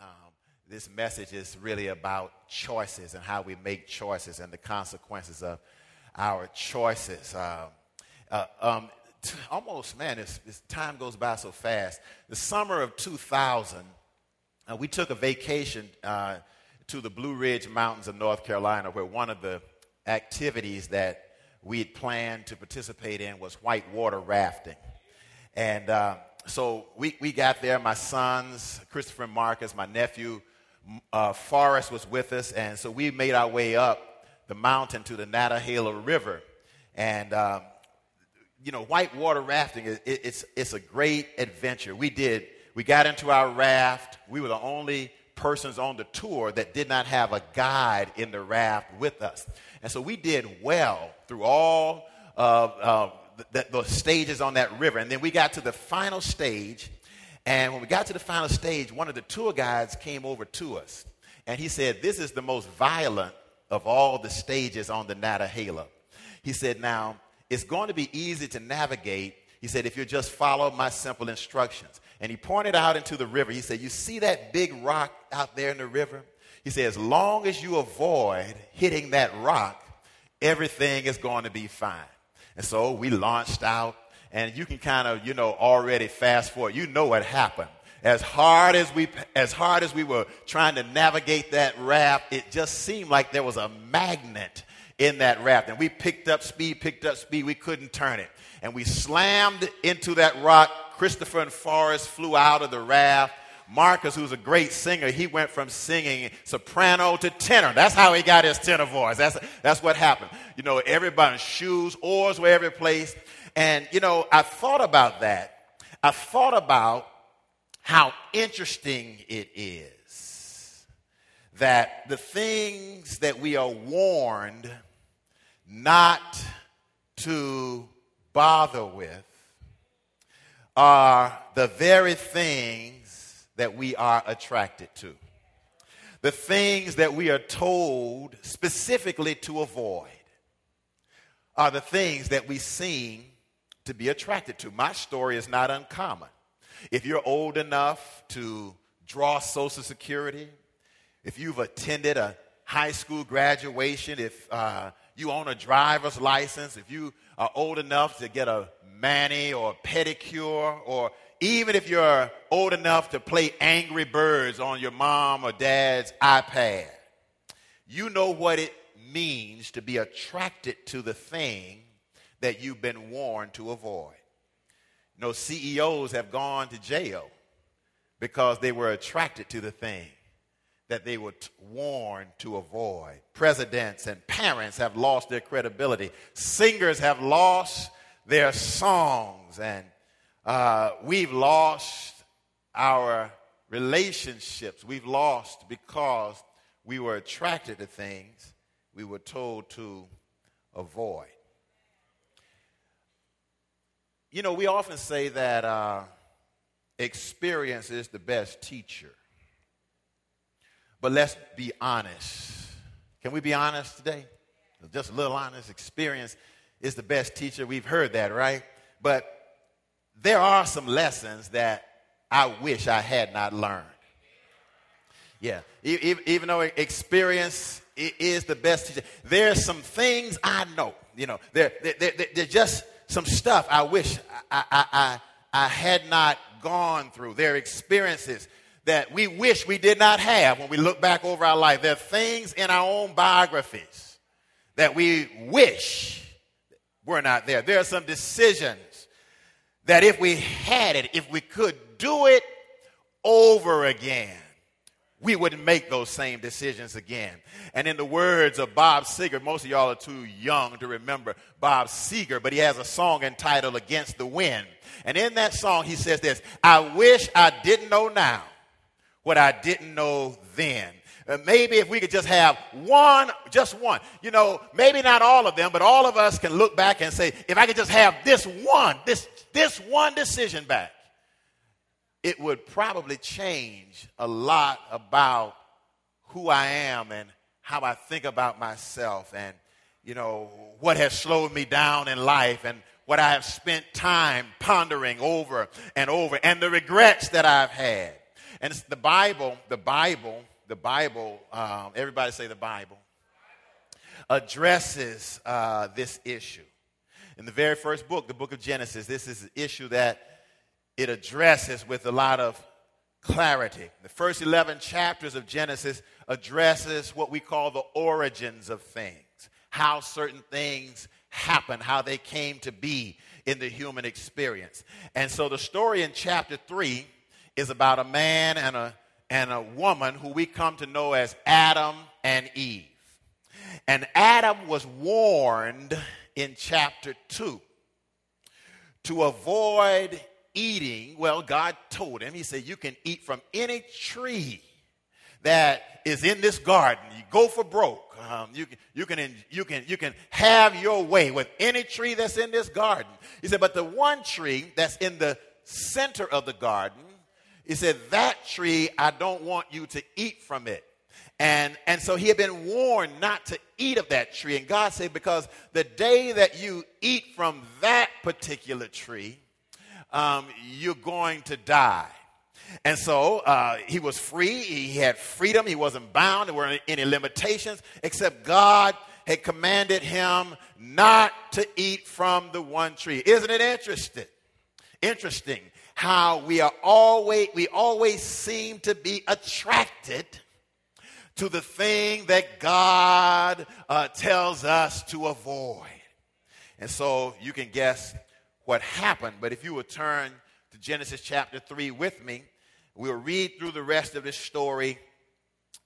um, this message is really about choices and how we make choices and the consequences of our choices. Um, uh, um, t- almost, man, this, this, time goes by so fast. The summer of 2000, uh, we took a vacation uh, to the Blue Ridge Mountains of North Carolina, where one of the activities that we had planned to participate in was whitewater rafting. And uh, so we, we got there. My sons, Christopher and Marcus, my nephew, uh, Forrest was with us. And so we made our way up the mountain to the Nantahala River. And, um, you know, white water rafting, it, it's, it's a great adventure. We did, we got into our raft. We were the only persons on the tour that did not have a guide in the raft with us. And so we did well through all of uh, the, the stages on that river. And then we got to the final stage. And when we got to the final stage, one of the tour guides came over to us. And he said, This is the most violent of all the stages on the Nantahala. He said, Now, it's going to be easy to navigate. He said, if you just follow my simple instructions. And he pointed out into the river. He said, You see that big rock out there in the river? He said, As long as you avoid hitting that rock, everything is going to be fine. And so we launched out, and you can kind of, you know, already fast forward. You know what happened. As hard as we, as hard as we were trying to navigate that raft, it just seemed like there was a magnet in that raft. And we picked up speed, picked up speed. We couldn't turn it. And we slammed into that rock. Christopher and Forrest flew out of the raft. Marcus, who's a great singer, he went from singing soprano to tenor. That's how he got his tenor voice. That's, that's what happened. You know, everybody's shoes, oars were every place. And, you know, I thought about that. I thought about how interesting it is that the things that we are warned not to bother with are the very things that we are attracted to, the things that we are told specifically to avoid are the things that we seem to be attracted to. My story is not uncommon. If you're old enough to draw Social Security, if you've attended a high school graduation, if uh, you own a driver's license, if you are old enough to get a mani or pedicure, or even if you're old enough to play Angry Birds on your mom or dad's iPad, you know what it means to be attracted to the thing that you've been warned to avoid. You know, CEOs have gone to jail because they were attracted to the thing that they were warned to avoid. Presidents and parents have lost their credibility. Singers have lost their songs and uh, we've lost our relationships. We've lost because we were attracted to things we were told to avoid. You know, we often say that uh, experience is the best teacher. But let's be honest. Can we be honest today? Just a little honest. Experience is the best teacher. We've heard that, right? But there are some lessons that I wish I had not learned. Yeah, even though experience is the best teacher, there's some things I know. You know, there, there, there, there's just some stuff I wish I, I, I, I had not gone through. There are experiences that we wish we did not have when we look back over our life. There are things in our own biographies that we wish were not there. There are some decisions that if we had it, if we could do it over again, we wouldn't make those same decisions again. And in the words of Bob Seger, most of y'all are too young to remember Bob Seger, but he has a song entitled Against the Wind. And in that song, he says this I wish I didn't know now what I didn't know then. Uh, maybe if we could just have one, just one, you know, maybe not all of them, but all of us can look back and say, if I could just have this one, this this one decision back, it would probably change a lot about who I am and how I think about myself and, you know, what has slowed me down in life and what I have spent time pondering over and over and the regrets that I've had. And it's the Bible, the Bible, the Bible, um, everybody say the Bible, addresses uh, this issue. In the very first book, the book of Genesis, this is an issue that it addresses with a lot of clarity. The first 11 chapters of Genesis addresses what we call the origins of things, how certain things happen, how they came to be in the human experience. And so the story in chapter 3 is about a man and a, and a woman who we come to know as Adam and Eve. And Adam was warned in chapter 2 to avoid eating. Well, God told him, He said, You can eat from any tree that is in this garden. You go for broke. Um, you, you, can, you, can, you can have your way with any tree that's in this garden. He said, But the one tree that's in the center of the garden, he said, That tree, I don't want you to eat from it. And, and so he had been warned not to eat of that tree. And God said, Because the day that you eat from that particular tree, um, you're going to die. And so uh, he was free. He had freedom. He wasn't bound. There weren't any limitations, except God had commanded him not to eat from the one tree. Isn't it interesting? Interesting how we are always we always seem to be attracted to the thing that God uh, tells us to avoid. And so you can guess what happened, but if you would turn to Genesis chapter 3 with me, we'll read through the rest of this story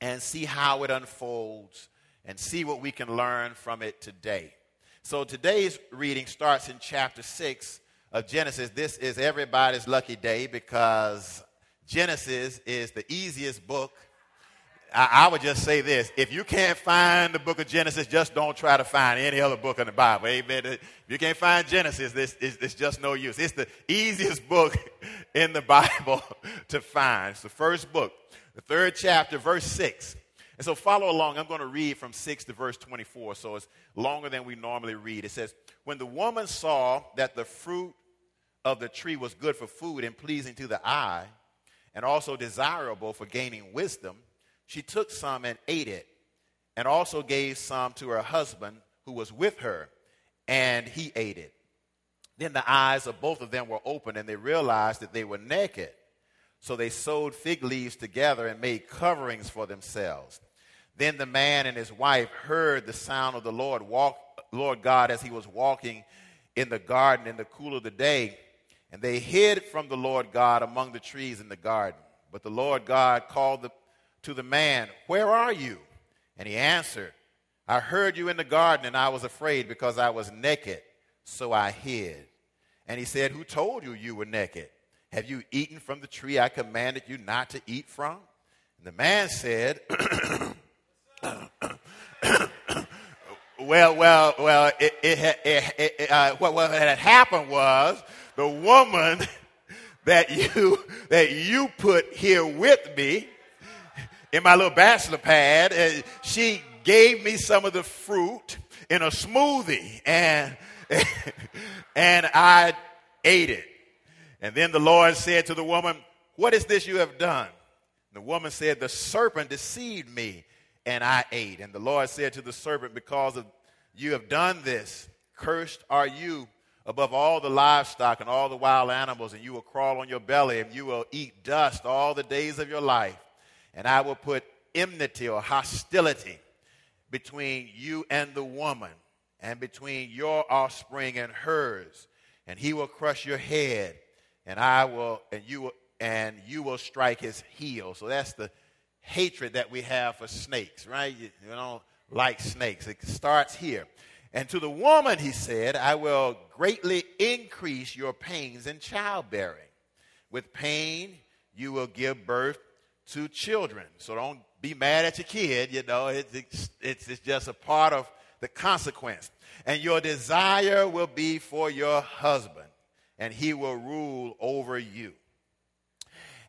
and see how it unfolds and see what we can learn from it today. So today's reading starts in chapter 6 of Genesis. This is everybody's lucky day because Genesis is the easiest book I, would just say this. If you can't find the book of Genesis, just don't try to find any other book in the Bible. Amen. If you can't find Genesis, this is it's just no use. It's the easiest book in the Bible to find. It's the first book, the third chapter, verse 6. And so follow along. I'm going to read from 6 to verse 24, so it's longer than we normally read. It says, When the woman saw that the fruit of the tree was good for food and pleasing to the eye, and also desirable for gaining wisdom, she took some and ate it, and also gave some to her husband who was with her, and he ate it. Then the eyes of both of them were opened, and they realized that they were naked. So they sewed fig leaves together and made coverings for themselves. Then the man and his wife heard the sound of the Lord walk, Lord God as he was walking in the garden in the cool of the day, and they hid from the Lord God among the trees in the garden. But the Lord God called the to the man, Where are you? And he answered, I heard you in the garden, and I was afraid because I was naked, so I hid. And he said, Who told you you were naked? Have you eaten from the tree I commanded you not to eat from? And the man said, Well, well, well, it, it, it, it uh, what, what had happened was the woman that you, that you put here with me in my little bachelor pad. Uh, she gave me some of the fruit in a smoothie, and and I ate it. And then the Lord said to the woman, "What is this you have done?" The woman said, "The serpent deceived me, and I ate." And the Lord said to the serpent, "Because of you have done this, cursed are you." above all the livestock and all the wild animals, and you will crawl on your belly, and you will eat dust all the days of your life and I will put enmity or hostility between you and the woman, and between your offspring and hers, and he will crush your head, and I will, and you will, and you will strike his heel. So that's the hatred that we have for snakes, right? You, you don't like snakes. It starts here. And to the woman, he said, I will greatly increase your pains in childbearing. With pain, you will give birth to children. So don't be mad at your kid, you know, it's, it's, it's just a part of the consequence. And your desire will be for your husband, and he will rule over you.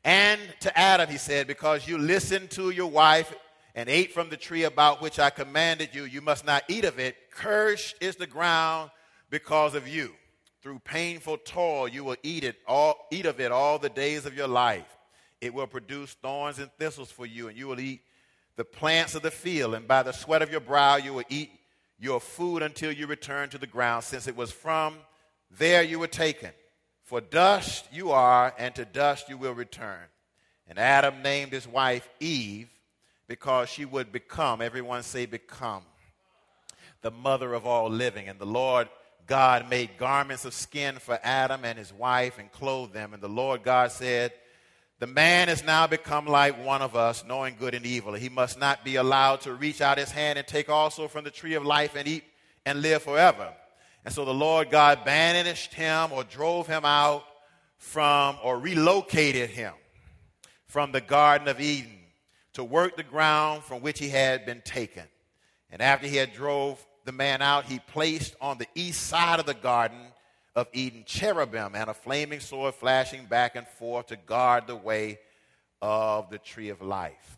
And to Adam, he said, Because you listened to your wife and ate from the tree about which I commanded you, you must not eat of it. Cursed is the ground because of you. Through painful toil, you will eat it all, eat of it all the days of your life. It will produce thorns and thistles for you, and you will eat the plants of the field, and by the sweat of your brow you will eat your food until you return to the ground, since it was from there you were taken. For dust you are, and to dust you will return. And Adam named his wife Eve because she would become, everyone say, become, the mother of all living. And the Lord God made garments of skin for Adam and his wife and clothed them. And the Lord God said, The man has now become like one of us, knowing good and evil. He must not be allowed to reach out his hand and take also from the tree of life and eat and live forever. And so the Lord God banished him or drove him out from or relocated him from the Garden of Eden to work the ground from which he had been taken. And after he had drove the man out, he placed on the east side of the Garden of Eden cherubim and a flaming sword flashing back and forth to guard the way of the tree of life.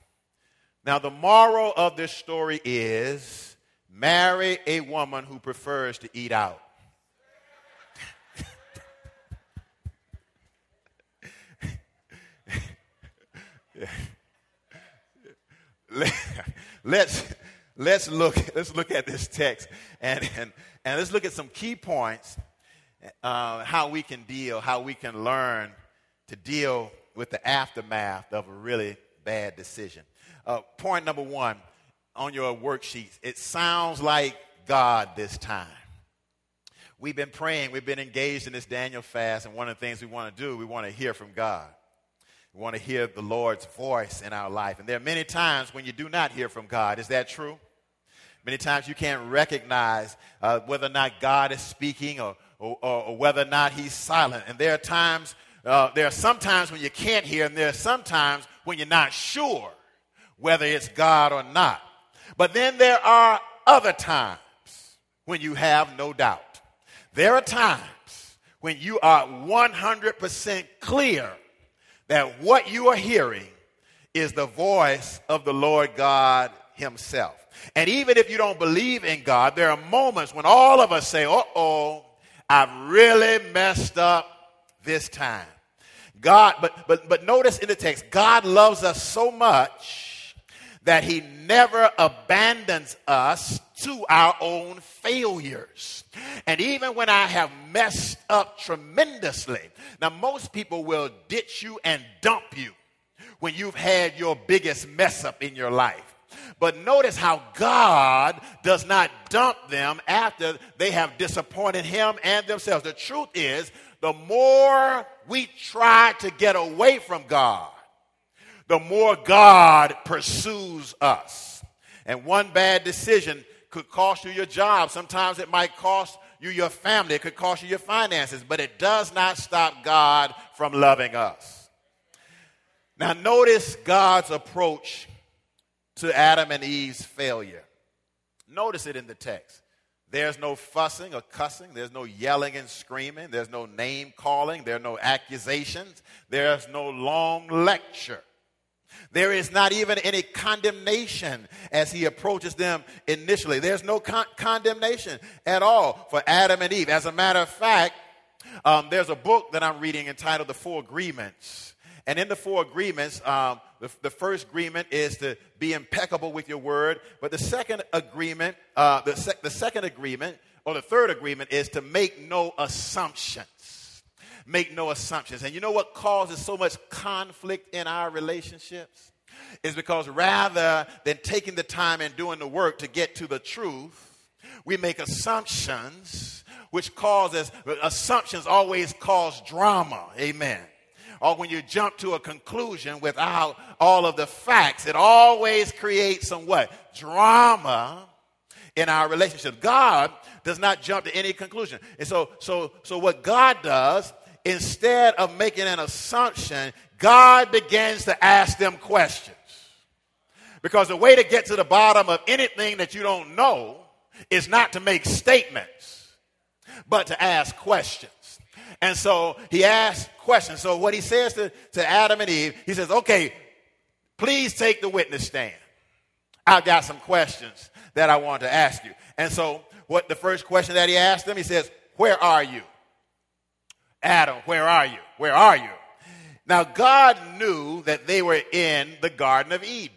Now, the moral of this story is Marry a woman who prefers to eat out. let's let's look let's look at this text and and, and let's look at some key points uh, how we can deal how we can learn to deal with the aftermath of a really bad decision uh, point number one on your worksheets. It sounds like God this time. We've been praying, we've been engaged in this Daniel fast, and one of the things we want to do, we want to hear from God. We want to hear the Lord's voice in our life. And there are many times when you do not hear from God. Is that true? Many times you can't recognize uh, whether or not God is speaking or, or, or, whether or not He's silent. And there are times, uh, there are some times when you can't hear, and there are some times when you're not sure whether it's God or not. But then there are other times when you have no doubt. There are times when you are 100% clear that what you are hearing is the voice of the Lord God Himself. And even if you don't believe in God, there are moments when all of us say, uh oh, I've really messed up this time. God, but, but, but notice in the text, God loves us so much that he never abandons us to our own failures. And even when I have messed up tremendously, now most people will ditch you and dump you when you've had your biggest mess up in your life. But notice how God does not dump them after they have disappointed him and themselves. The truth is, the more we try to get away from God, the more God pursues us. And one bad decision could cost you your job. Sometimes it might cost you your family. It could cost you your finances, but it does not stop God from loving us. Now, notice God's approach to Adam and Eve's failure. Notice it in the text. There's no fussing or cussing. There's no yelling and screaming. There's no name calling. There are no accusations. There's no long lecture. There is not even any condemnation as he approaches them initially. There's no con- condemnation at all for Adam and Eve. As a matter of fact, um, there's a book that I'm reading entitled The Four Agreements. And in the Four Agreements, um, the, the, first agreement is to be impeccable with your word. But the second agreement, uh, the, sec- the second agreement, or the third agreement, is to make no assumptions make no assumptions. And you know what causes so much conflict in our relationships? Is because rather than taking the time and doing the work to get to the truth, we make assumptions, which causes, assumptions always cause drama. Amen or when you jump to a conclusion without all of the facts, it always creates some what? Drama in our relationship. God does not jump to any conclusion. And so, so, so what God does instead of making an assumption, God begins to ask them questions. Because the way to get to the bottom of anything that you don't know is not to make statements, but to ask questions. And so he asks questions. So what he says to, to Adam and Eve, he says, okay, please take the witness stand. I've got some questions that I want to ask you. And so what the first question that he asked them, he says, where are you? Adam, where are you? Where are you? Now, God knew that they were in the Garden of Eden.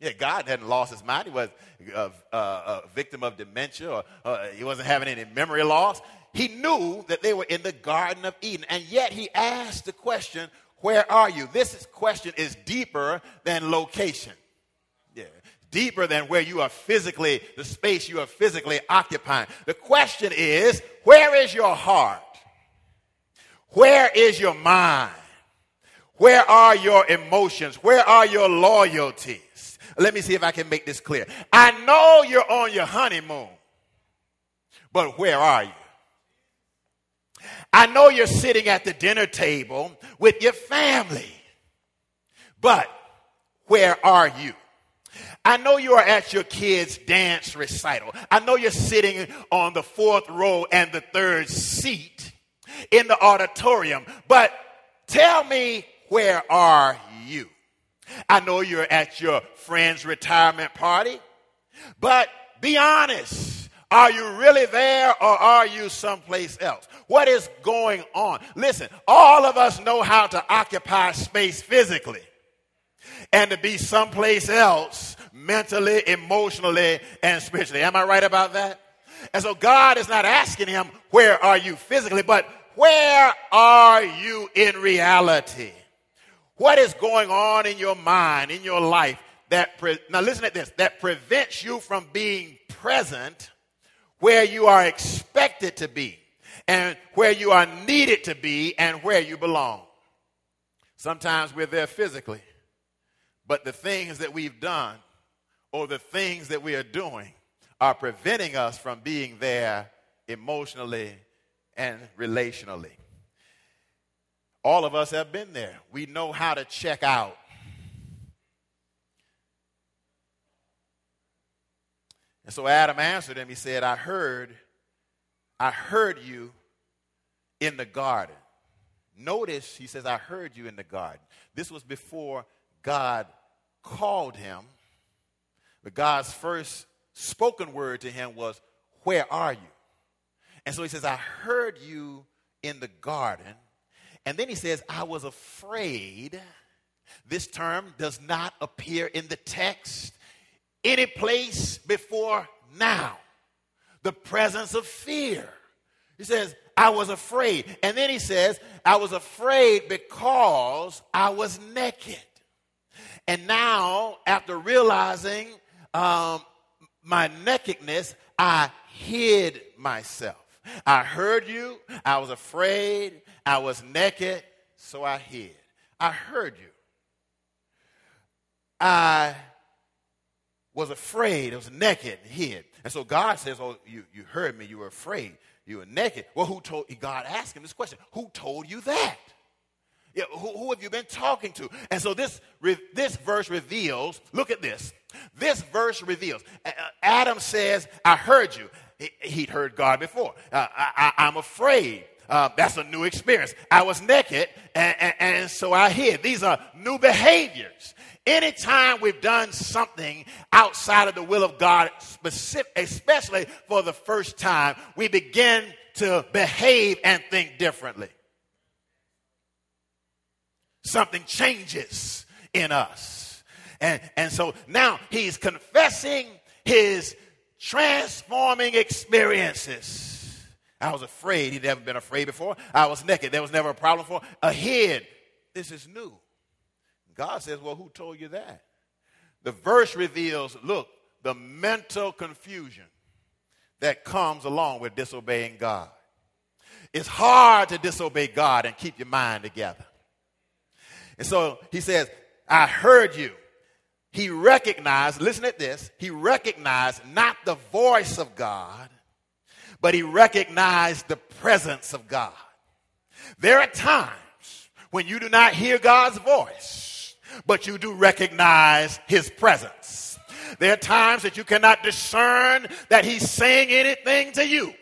Yeah, God hadn't lost his mind. He was a, a, a victim of dementia or uh, he wasn't having any memory loss. He knew that they were in the Garden of Eden. And yet he asked the question, Where are you? This question is deeper than location. Yeah, deeper than where you are physically, the space you are physically occupying. The question is, Where is your heart? Where is your mind? Where are your emotions? Where are your loyalties? Let me see if I can make this clear. I know you're on your honeymoon, but where are you? I know you're sitting at the dinner table with your family, but where are you? I know you are at your kids' dance recital. I know you're sitting on the fourth row and the third seat in the auditorium, but tell me where are you? I know you're at your friend's retirement party, but be honest. Are you really there or are you someplace else? What is going on? Listen, all of us know how to occupy space physically and to be someplace else mentally, emotionally, and spiritually. Am I right about that? And so God is not asking him, Where are you physically? but where are you in reality? What is going on in your mind, in your life that, pre- now listen to this, that prevents you from being present where you are expected to be and where you are needed to be and where you belong. Sometimes we're there physically, but the things that we've done or the things that we are doing are preventing us from being there emotionally and relationally. All of us have been there. We know how to check out. And so Adam answered him. He said, I heard, I heard you in the garden. Notice, he says, I heard you in the garden. This was before God called him. But God's first spoken word to him was, Where are you? And so he says, I heard you in the garden. And then he says, I was afraid. This term does not appear in the text any place before now. The presence of fear. He says, I was afraid. And then he says, I was afraid because I was naked. And now, after realizing um, my nakedness, I hid myself. I heard you. I was afraid. I was naked, so I hid. I heard you. I was afraid. I was naked hid. And so God says, Oh, you, you heard me. You were afraid. You were naked. Well, who told God asked him this question? Who told you that? Yeah, who, who have you been talking to? And so this, this verse reveals, look at this. This verse reveals. Adam says, I heard you. He'd heard God before. Uh, I, am afraid. Uh, that's a new experience. I was naked, and, and, and, so I hid. These are new behaviors. Anytime we've done something outside of the will of God, specific, especially for the first time, we begin to behave and think differently. Something changes in us. And, and so now he's confessing his transforming experiences. I was afraid. He'd never been afraid before. I was naked. There was never a problem for. Ahead. This is new. God says, Well, who told you that? The verse reveals look, the mental confusion that comes along with disobeying God. It's hard to disobey God and keep your mind together. And so he says, I heard you. He recognized, listen at this, he recognized not the voice of God, but he recognized the presence of God. There are times when you do not hear God's voice, but you do recognize his presence. There are times that you cannot discern that he's saying anything to you.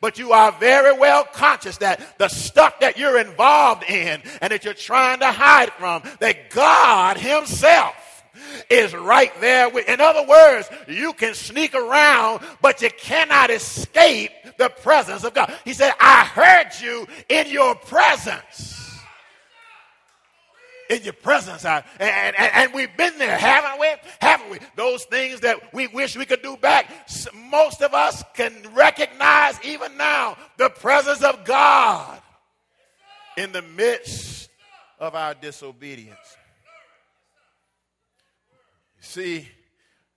But you are very well conscious that the stuff that you're involved in and that you're trying to hide from, that God Himself is right there. With, in other words, you can sneak around, but you cannot escape the presence of God. He said, I heard you in your presence. in your presence. And, and, and we've been there, haven't we? Haven't we? Those things that we wish we could do back. Most of us can recognize even now the presence of God in the midst of our disobedience. See,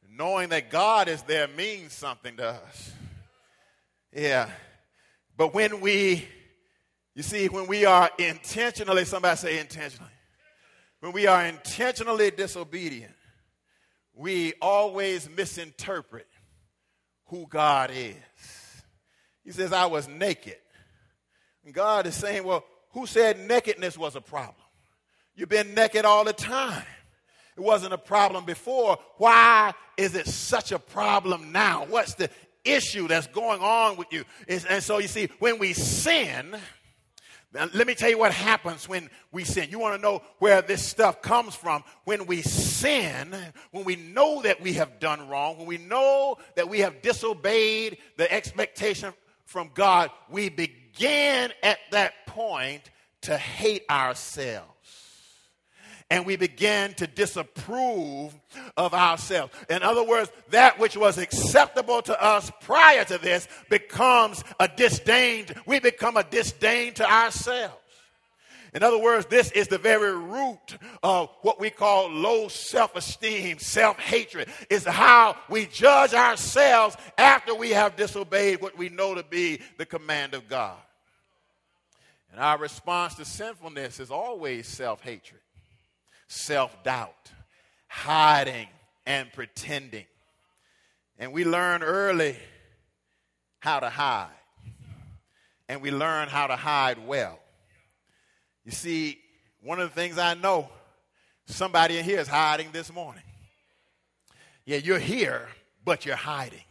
knowing that God is there means something to us. Yeah. But when we, you see, when we are intentionally, somebody say intentionally, when we are intentionally disobedient, we always misinterpret who God is. He says, I was naked. And God is saying, well, who said nakedness was a problem? You've been naked all the time. It wasn't a problem before. Why is it such a problem now? What's the issue that's going on with you? And so you see, when we sin, let me tell you what happens when we sin. You want to know where this stuff comes from. When we sin, when we know that we have done wrong, when we know that we have disobeyed the expectation from God, we begin at that point to hate ourselves and we begin to disapprove of ourselves. In other words, that which was acceptable to us prior to this becomes a disdain. We become a disdain to ourselves. In other words, this is the very root of what we call low self esteem, self hatred, is how we judge ourselves after we have disobeyed what we know to be the command of God. And our response to sinfulness is always self hatred self doubt, hiding, and pretending. And we learn early how to hide. And we learn how to hide well. You see, one of the things I know, somebody in here is hiding this morning. Yeah, you're here, but you're hiding.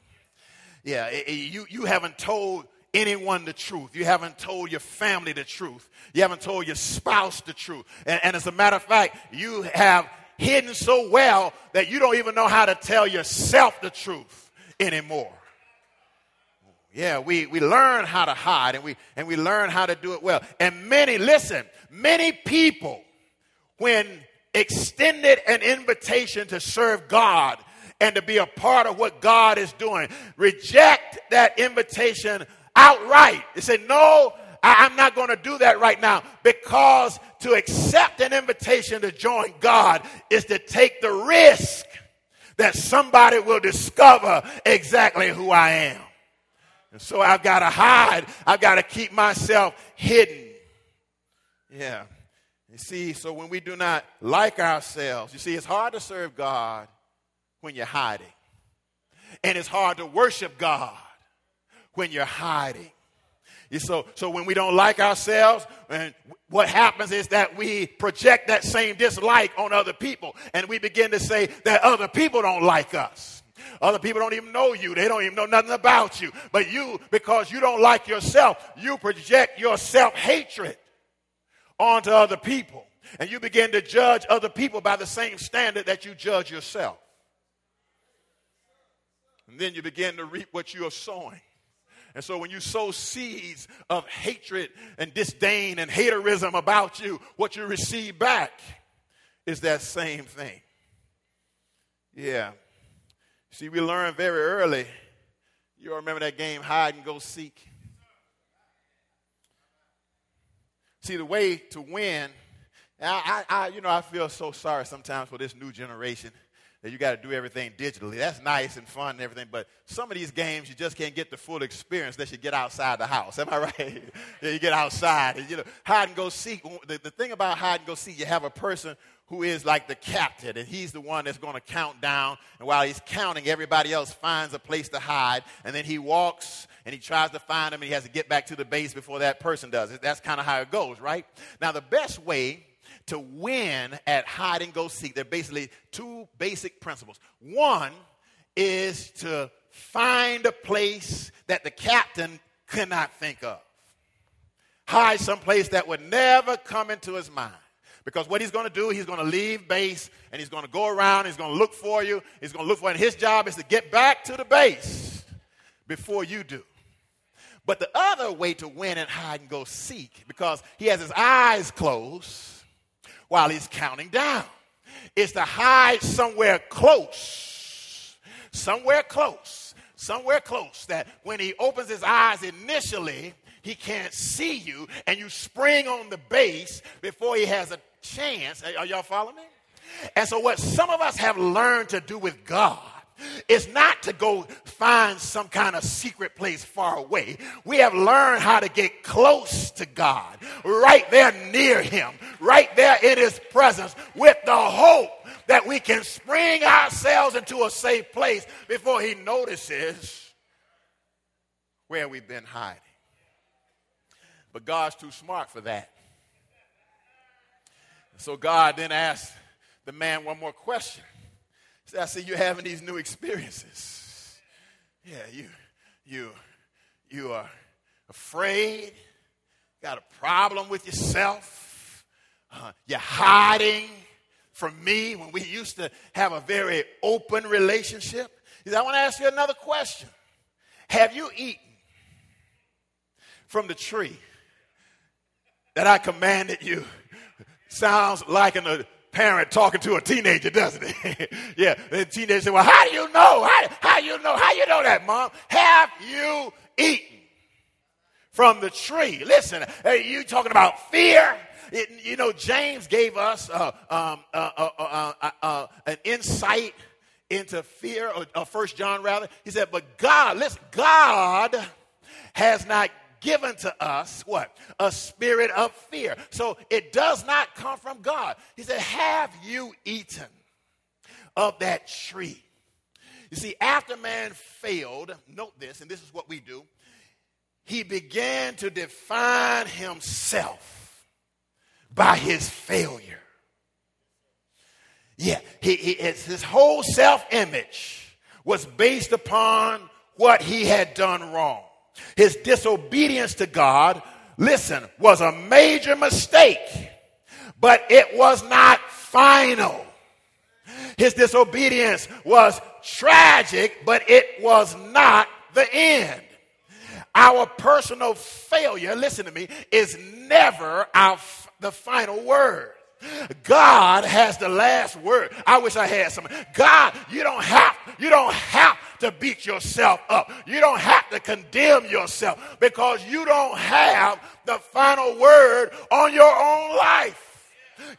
Yeah, eh, eh, you, you haven't told anyone the truth. You haven't told your family the truth. You haven't told your spouse the truth. And, and, as a matter of fact, you have hidden so well that you don't even know how to tell yourself the truth anymore. Yeah, we, we learn how to hide and we, and we learn how to do it well. And many, listen, many people, when extended an invitation to serve God and to be a part of what God is doing, reject that invitation outright. They say, No, I, am not going to do that right now because to accept an invitation to join God is to take the risk that somebody will discover exactly who I am. And so I've got to hide, I've got to keep myself hidden. Yeah. You see, so when we do not like ourselves, you see, it's hard to serve God when you're hiding. And it's hard to worship God when you're hiding. So, so when we don't like ourselves, and what happens is that we project that same dislike on other people, and we begin to say that other people don't like us. Other people don't even know you. They don't even know nothing about you. But you, because you don't like yourself, you project your self hatred onto other people. And you begin to judge other people by the same standard that you judge yourself. And then you begin to reap what you are sowing. And so when you sow seeds of hatred and disdain and haterism about you, what you receive back is that same thing. Yeah. See, we learned very early. You all remember that game, hide and go seek? See, the way to win, I, I, I, you know, I feel so sorry sometimes for this new generation that you got to do everything digitally. That's nice and fun and everything, but some of these games you just can't get the full experience unless you get outside the house. Am I right? yeah, you get outside. And, you know, hide and go seek. The, the thing about hide and go seek, you have a person who is like the captain, and he's the one that's going to count down. And while he's counting, everybody else finds a place to hide, and then he walks and he tries to find them, and he has to get back to the base before that person does. That's kind of how it goes, right? Now, the best way to win at hide and go seek, there are basically two basic principles. One is to find a place that the captain cannot think of. Hide someplace that would never come into his mind. Because what he's going to do, he's going to leave base and he's going to go around, he's going to look for you, he's going to look for you. And his job is to get back to the base before you do. But the other way to win and hide and go seek, because he has his eyes closed, while he's counting down. is to hide somewhere close, somewhere close, somewhere close that when he opens his eyes initially, he can't see you and you spring on the base before he has a chance. Are y'all following me? And so, what some of us have learned to do with God is not to go find some kind of secret place far away. We have learned how to get close to God, right there near Him, right there in His presence, with the hope that we can spring ourselves into a safe place before He notices where we've been hiding. But God's too smart for that. So God then asked the man one more question. Said, I see you having these new experiences. Yeah, you, you, you are afraid, got a problem with yourself, uh, you're hiding from me when we used to have a very open relationship. I want to ask you another question. Have you eaten from the tree that I commanded you? Sounds like an parent talking to a teenager, doesn't it? yeah, the teenager said, Well, how do you know? How, how you know? How you know that, mom? Have you eaten from the tree? Listen, you talking about fear? It, you know, James gave us uh, um, uh, uh, uh, uh, uh an insight into fear, or First John rather. He said, "But God, listen, God has not given to us what? A spirit of fear. So it does not come from God. He said, Have you eaten of that tree? You see, after man failed, note this, and this is what we do, he began to define himself by his failure. Yeah, he, he, his whole self image was based upon what he had done wrong. His disobedience to God, listen, was a major mistake, but it was not final. His disobedience was tragic, but it was not the end. Our personal failure, listen to me, is never our, the final word. God has the last word. I wish I had some. God, you don't have, you don't have to beat yourself up. You don't have to condemn yourself because you don't have the final word on your own life.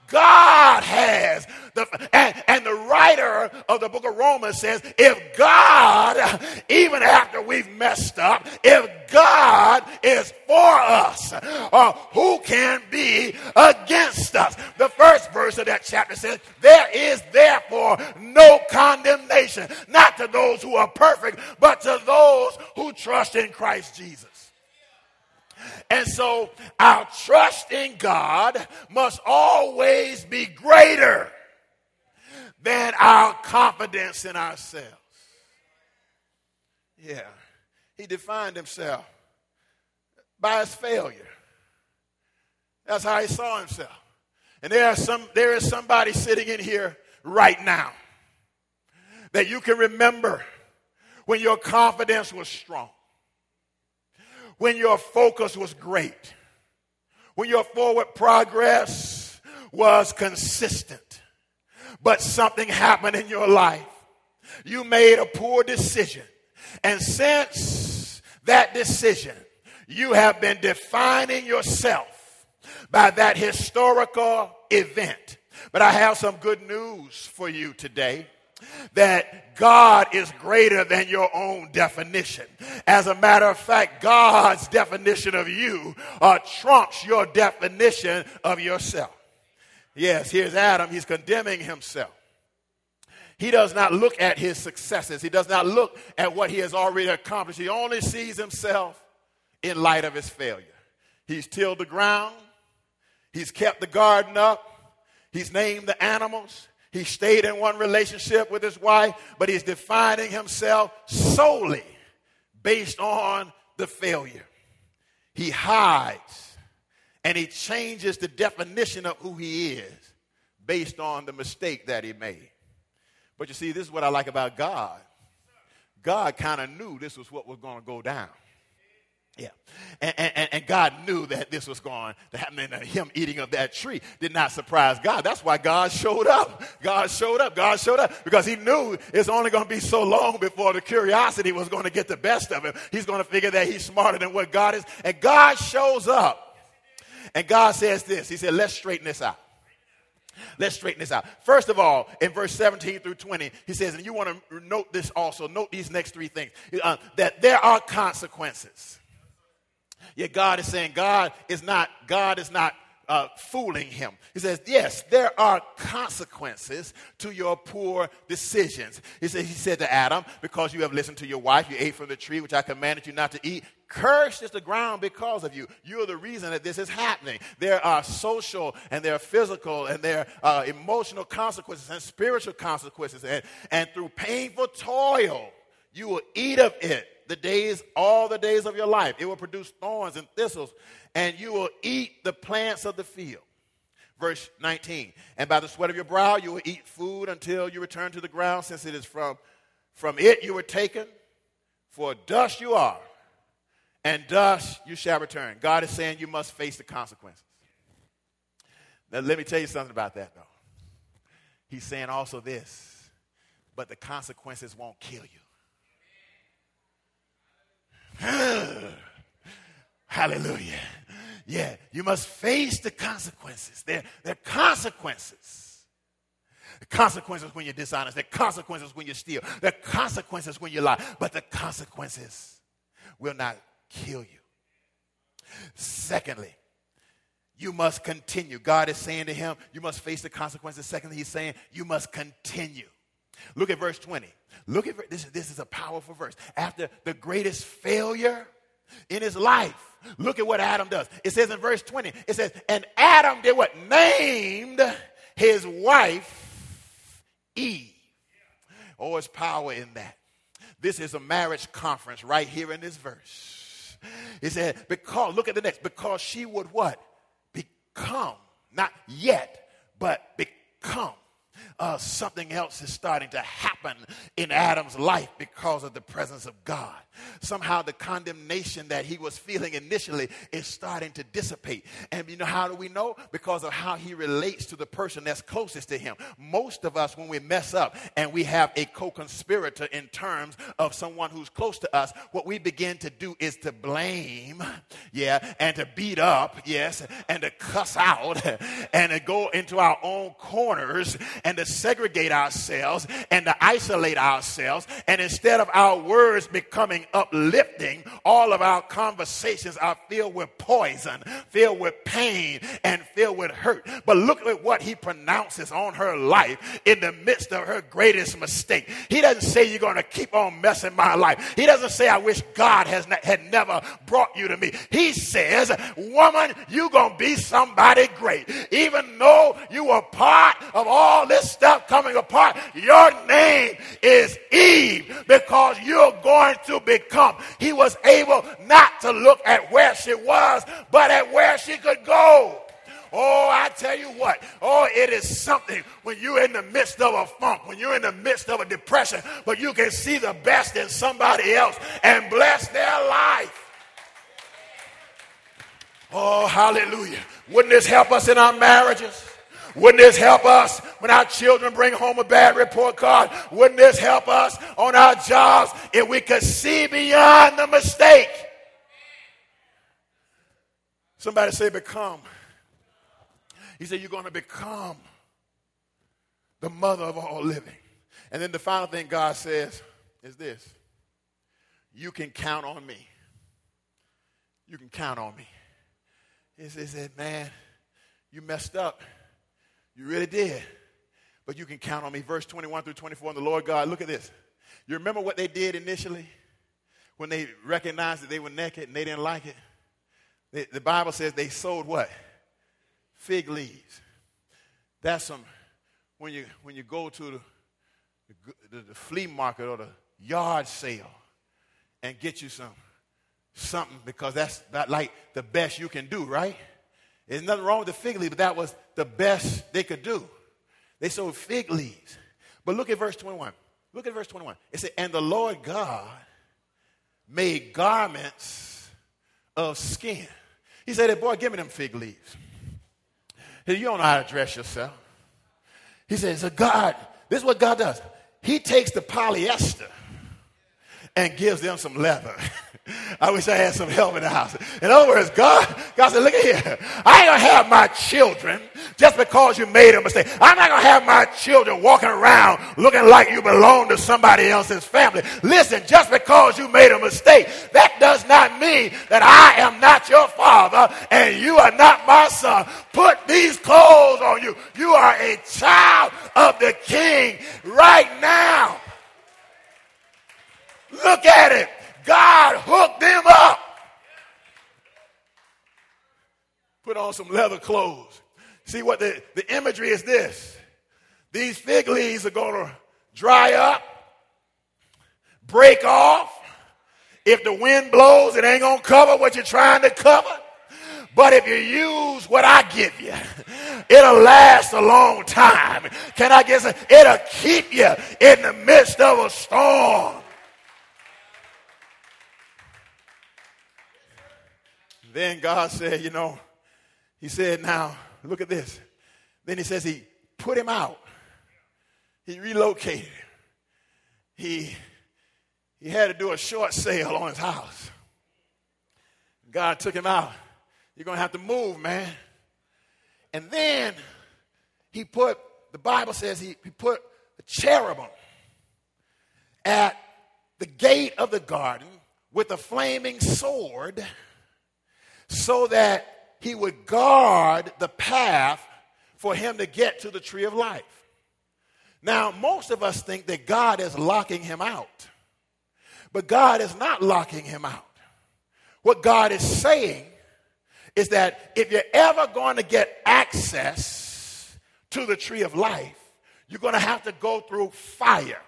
God has. The, and, and the writer of the book of Romans says, if God, even after we've messed up, if God is for us, uh, who can be against us? The first verse of that chapter says, there is therefore no condemnation, not to those who are perfect, but to those who trust in Christ Jesus. And so our trust in God must always be greater than our confidence in ourselves. Yeah. He defined himself by his failure. That's how he saw himself. And there are some there is somebody sitting in here right now that you can remember when your confidence was strong when your focus was great, when your forward progress was consistent, but something happened in your life. You made a poor decision. And since that decision, you have been defining yourself by that historical event. But I have some good news for you today that God is greater than your own definition. As a matter of fact, God's definition of you uh, trumps your definition of yourself. Yes, here's Adam. He's condemning himself. He does not look at his successes. He does not look at what he has already accomplished. He only sees himself in light of his failure. He's tilled the ground. He's kept the garden up. He's named the animals. He stayed in one relationship with his wife, but he's defining himself solely based on the failure. He hides and he changes the definition of who he is based on the mistake that he made. But you see, this is what I like about God. God kind of knew this was what was going to go down. Yeah. And, and, and, God knew that this was going to happen. And uh, him eating of that tree did not surprise God. That's why God showed up. God showed up. God showed up because he knew it's only going to be so long before the curiosity was going to get the best of him. He's going to figure that he's smarter than what God is. And God shows up. And God says this He said, Let's straighten this out. Let's straighten this out. First of all, in verse 17 through 20, he says, and you want to note this also, note these next three things uh, that there are consequences. Yet God is saying God is not, God is not uh, fooling him. He says, Yes, there are consequences to your poor decisions. He said, he said to Adam, Because you have listened to your wife, you ate from the tree which I commanded you not to eat. Cursed is the ground because of you. You're the reason that this is happening. There are social and there are physical and there are emotional consequences and spiritual consequences. And, and through painful toil, you will eat of it the days, all the days of your life. It will produce thorns and thistles, and you will eat the plants of the field. Verse 19, and by the sweat of your brow you will eat food until you return to the ground, since it is from, from it you were taken, for dust you are, and dust you shall return. God is saying you must face the consequences. Now, let me tell you something about that, though. He's saying also this, but the consequences won't kill you. Hallelujah. Yeah, you must face the consequences. There, are consequences. The consequences when you're dishonest. The consequences when you steal. The consequences when you lie. But the consequences will not kill you. Secondly, you must continue. God is saying to him, you must face the consequences. Secondly, he's saying, you must continue. Look at verse 20. Look at this. This is a powerful verse. After the greatest failure in his life, look at what Adam does. It says in verse 20, it says, and Adam did what? Named his wife Eve. Oh, there's power in that. This is a marriage conference right here in this verse. It said, because, look at the next, because she would what? Become, not yet, but become uh, something else is starting to happen in Adam's life because of the presence of God. Somehow the condemnation that he was feeling initially is starting to dissipate. And you know, how do we know? Because of how he relates to the person that's closest to him. Most of us, when we mess up and we have a co conspirator in terms of someone who's close to us, what we begin to do is to blame, yeah, and to beat up, yes, and to cuss out and to go into our own corners and to segregate ourselves and to isolate ourselves. And instead of our words becoming uplifting, all of our conversations are filled with poison, filled with pain, and filled with hurt. But look at what he pronounces on her life in the midst of her greatest mistake. He doesn't say you're going to keep on messing my life. He doesn't say I wish God has ne- had never brought you to me. He says, woman, you're going to be somebody great. Even though you were part of all this stuff coming apart, your name is Eve because you're going to become. He was able not to look at where she was, but at where she could go. Oh, I tell you what. Oh, it is something when you're in the midst of a funk, when you're in the midst of a depression, but you can see the best in somebody else and bless their life. Oh, hallelujah. Wouldn't this help us in our marriages? Wouldn't this help us when our children bring home a bad report card? Wouldn't this help us on our jobs if we could see beyond the mistake? Somebody say, become. He said, You're going to become the mother of all living. And then the final thing God says is this You can count on me. You can count on me. He said, Man, you messed up. You really did. But you can count on me. Verse 21 through 24. And the Lord God, look at this. You remember what they did initially when they recognized that they were naked and they didn't like it? The, the Bible says they sewed what? Fig leaves. That's some, when you, when you go to the, the, the flea market or the yard sale and get you some something because that's like the best you can do, right? There's nothing wrong with the fig leaf, but that was the best they could do. They sewed fig leaves. But look at verse 21. Look at verse 21. It said, And the Lord God made garments of skin. He said, hey, boy, give me them fig leaves. He said, you don't know how to dress yourself. He said, so God, this is what God does. He takes the polyester and gives them some leather. I wish I had some help in the house. In other words, God, God said, look at here. I ain't gonna have my children just because you made a mistake. I'm not gonna have my children walking around looking like you belong to somebody else's family. Listen, just because you made a mistake, that does not mean that I am not your father and you are not my son. Put these clothes on you. You are a child of the king right now. Look at it. God hooked them up. Put on some leather clothes. See what the, the imagery is this. These fig leaves are going to dry up, break off. If the wind blows, it ain't going to cover what you're trying to cover. But if you use what I give you, it'll last a long time. Can I guess it? It'll keep you in the midst of a storm. Then God said, you know, He said, now look at this. Then He says He put him out. He relocated. He he had to do a short sale on his house. God took him out. You're going to have to move, man. And then he put, the Bible says he, he put a cherubim at the gate of the garden with a flaming sword so that he would guard the path for him to get to the tree of life. Now, most of us think that God is locking him out, but God is not locking him out. What God is saying is that if you're ever going to get access to the tree of life, you're going to have to go through fire.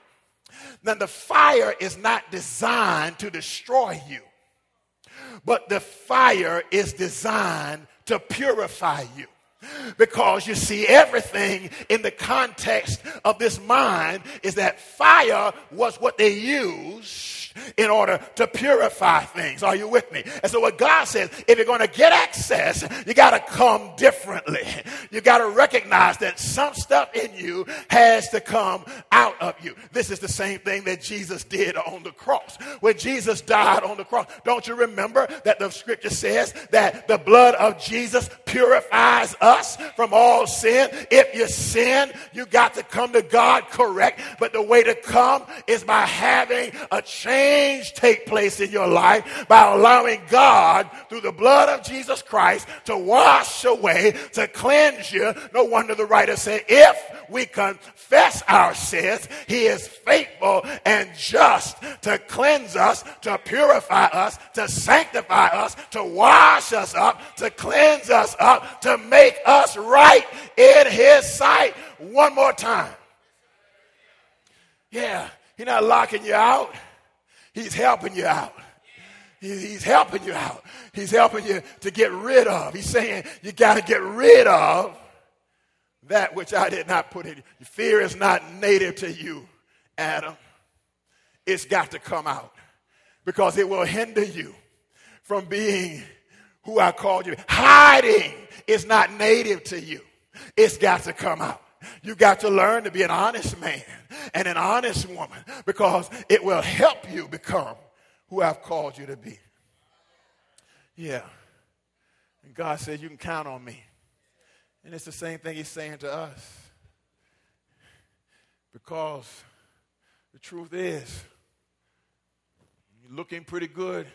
Now, the fire is not designed to destroy you. But the fire is designed to purify you. Because you see, everything in the context of this mind is that fire was what they used in order to purify things. Are you with me? And so, what God says, if you're going to get access, you got to come differently. You got to recognize that some stuff in you has to come out of you. This is the same thing that Jesus did on the cross. When Jesus died on the cross, don't you remember that the scripture says that the blood of Jesus purifies us from all sin? If you sin, you got to come to God correct. But the way to come is by having a change change take place in your life by allowing God, through the blood of Jesus Christ, to wash away, to cleanse you. No wonder the writer said, if we confess our sins, he is faithful and just to cleanse us, to purify us, to sanctify us, to wash us up, to cleanse us up, to make us right in his sight. One more time. Yeah, he's not locking you out. He's helping you out. He's helping you out. He's helping you to get rid of. He's saying you got to get rid of that which I did not put in you. Fear is not native to you, Adam. It's got to come out because it will hinder you from being who I called you. Hiding is not native to you. It's got to come out. You got to learn to be an honest man and an honest woman because it will help you become who I've called you to be. Yeah. And God said, You can count on me. And it's the same thing He's saying to us. Because the truth is, you're looking pretty good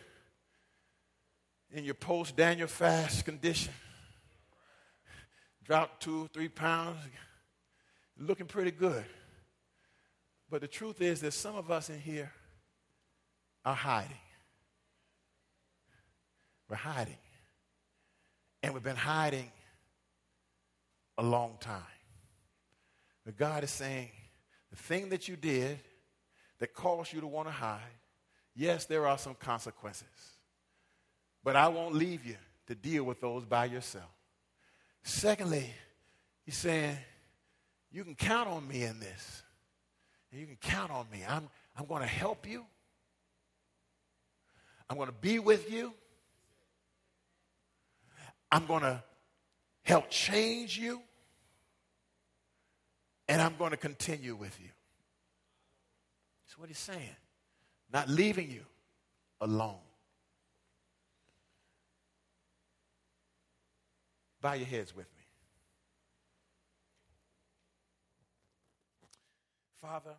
in your post Daniel fast condition. Drop two, three pounds, looking pretty good. But the truth is that some of us in here are hiding. We're hiding. And we've been hiding a long time. But God is saying the thing that you did that caused you to want to hide, yes, there are some consequences. But I won't leave you to deal with those by yourself. Secondly, he's saying, you can count on me in this. You can count on me. I'm, I'm going to help you. I'm going to be with you. I'm going to help change you, and I'm going to continue with you. That's what he's saying. Not leaving you alone. Bow your heads with me. Father,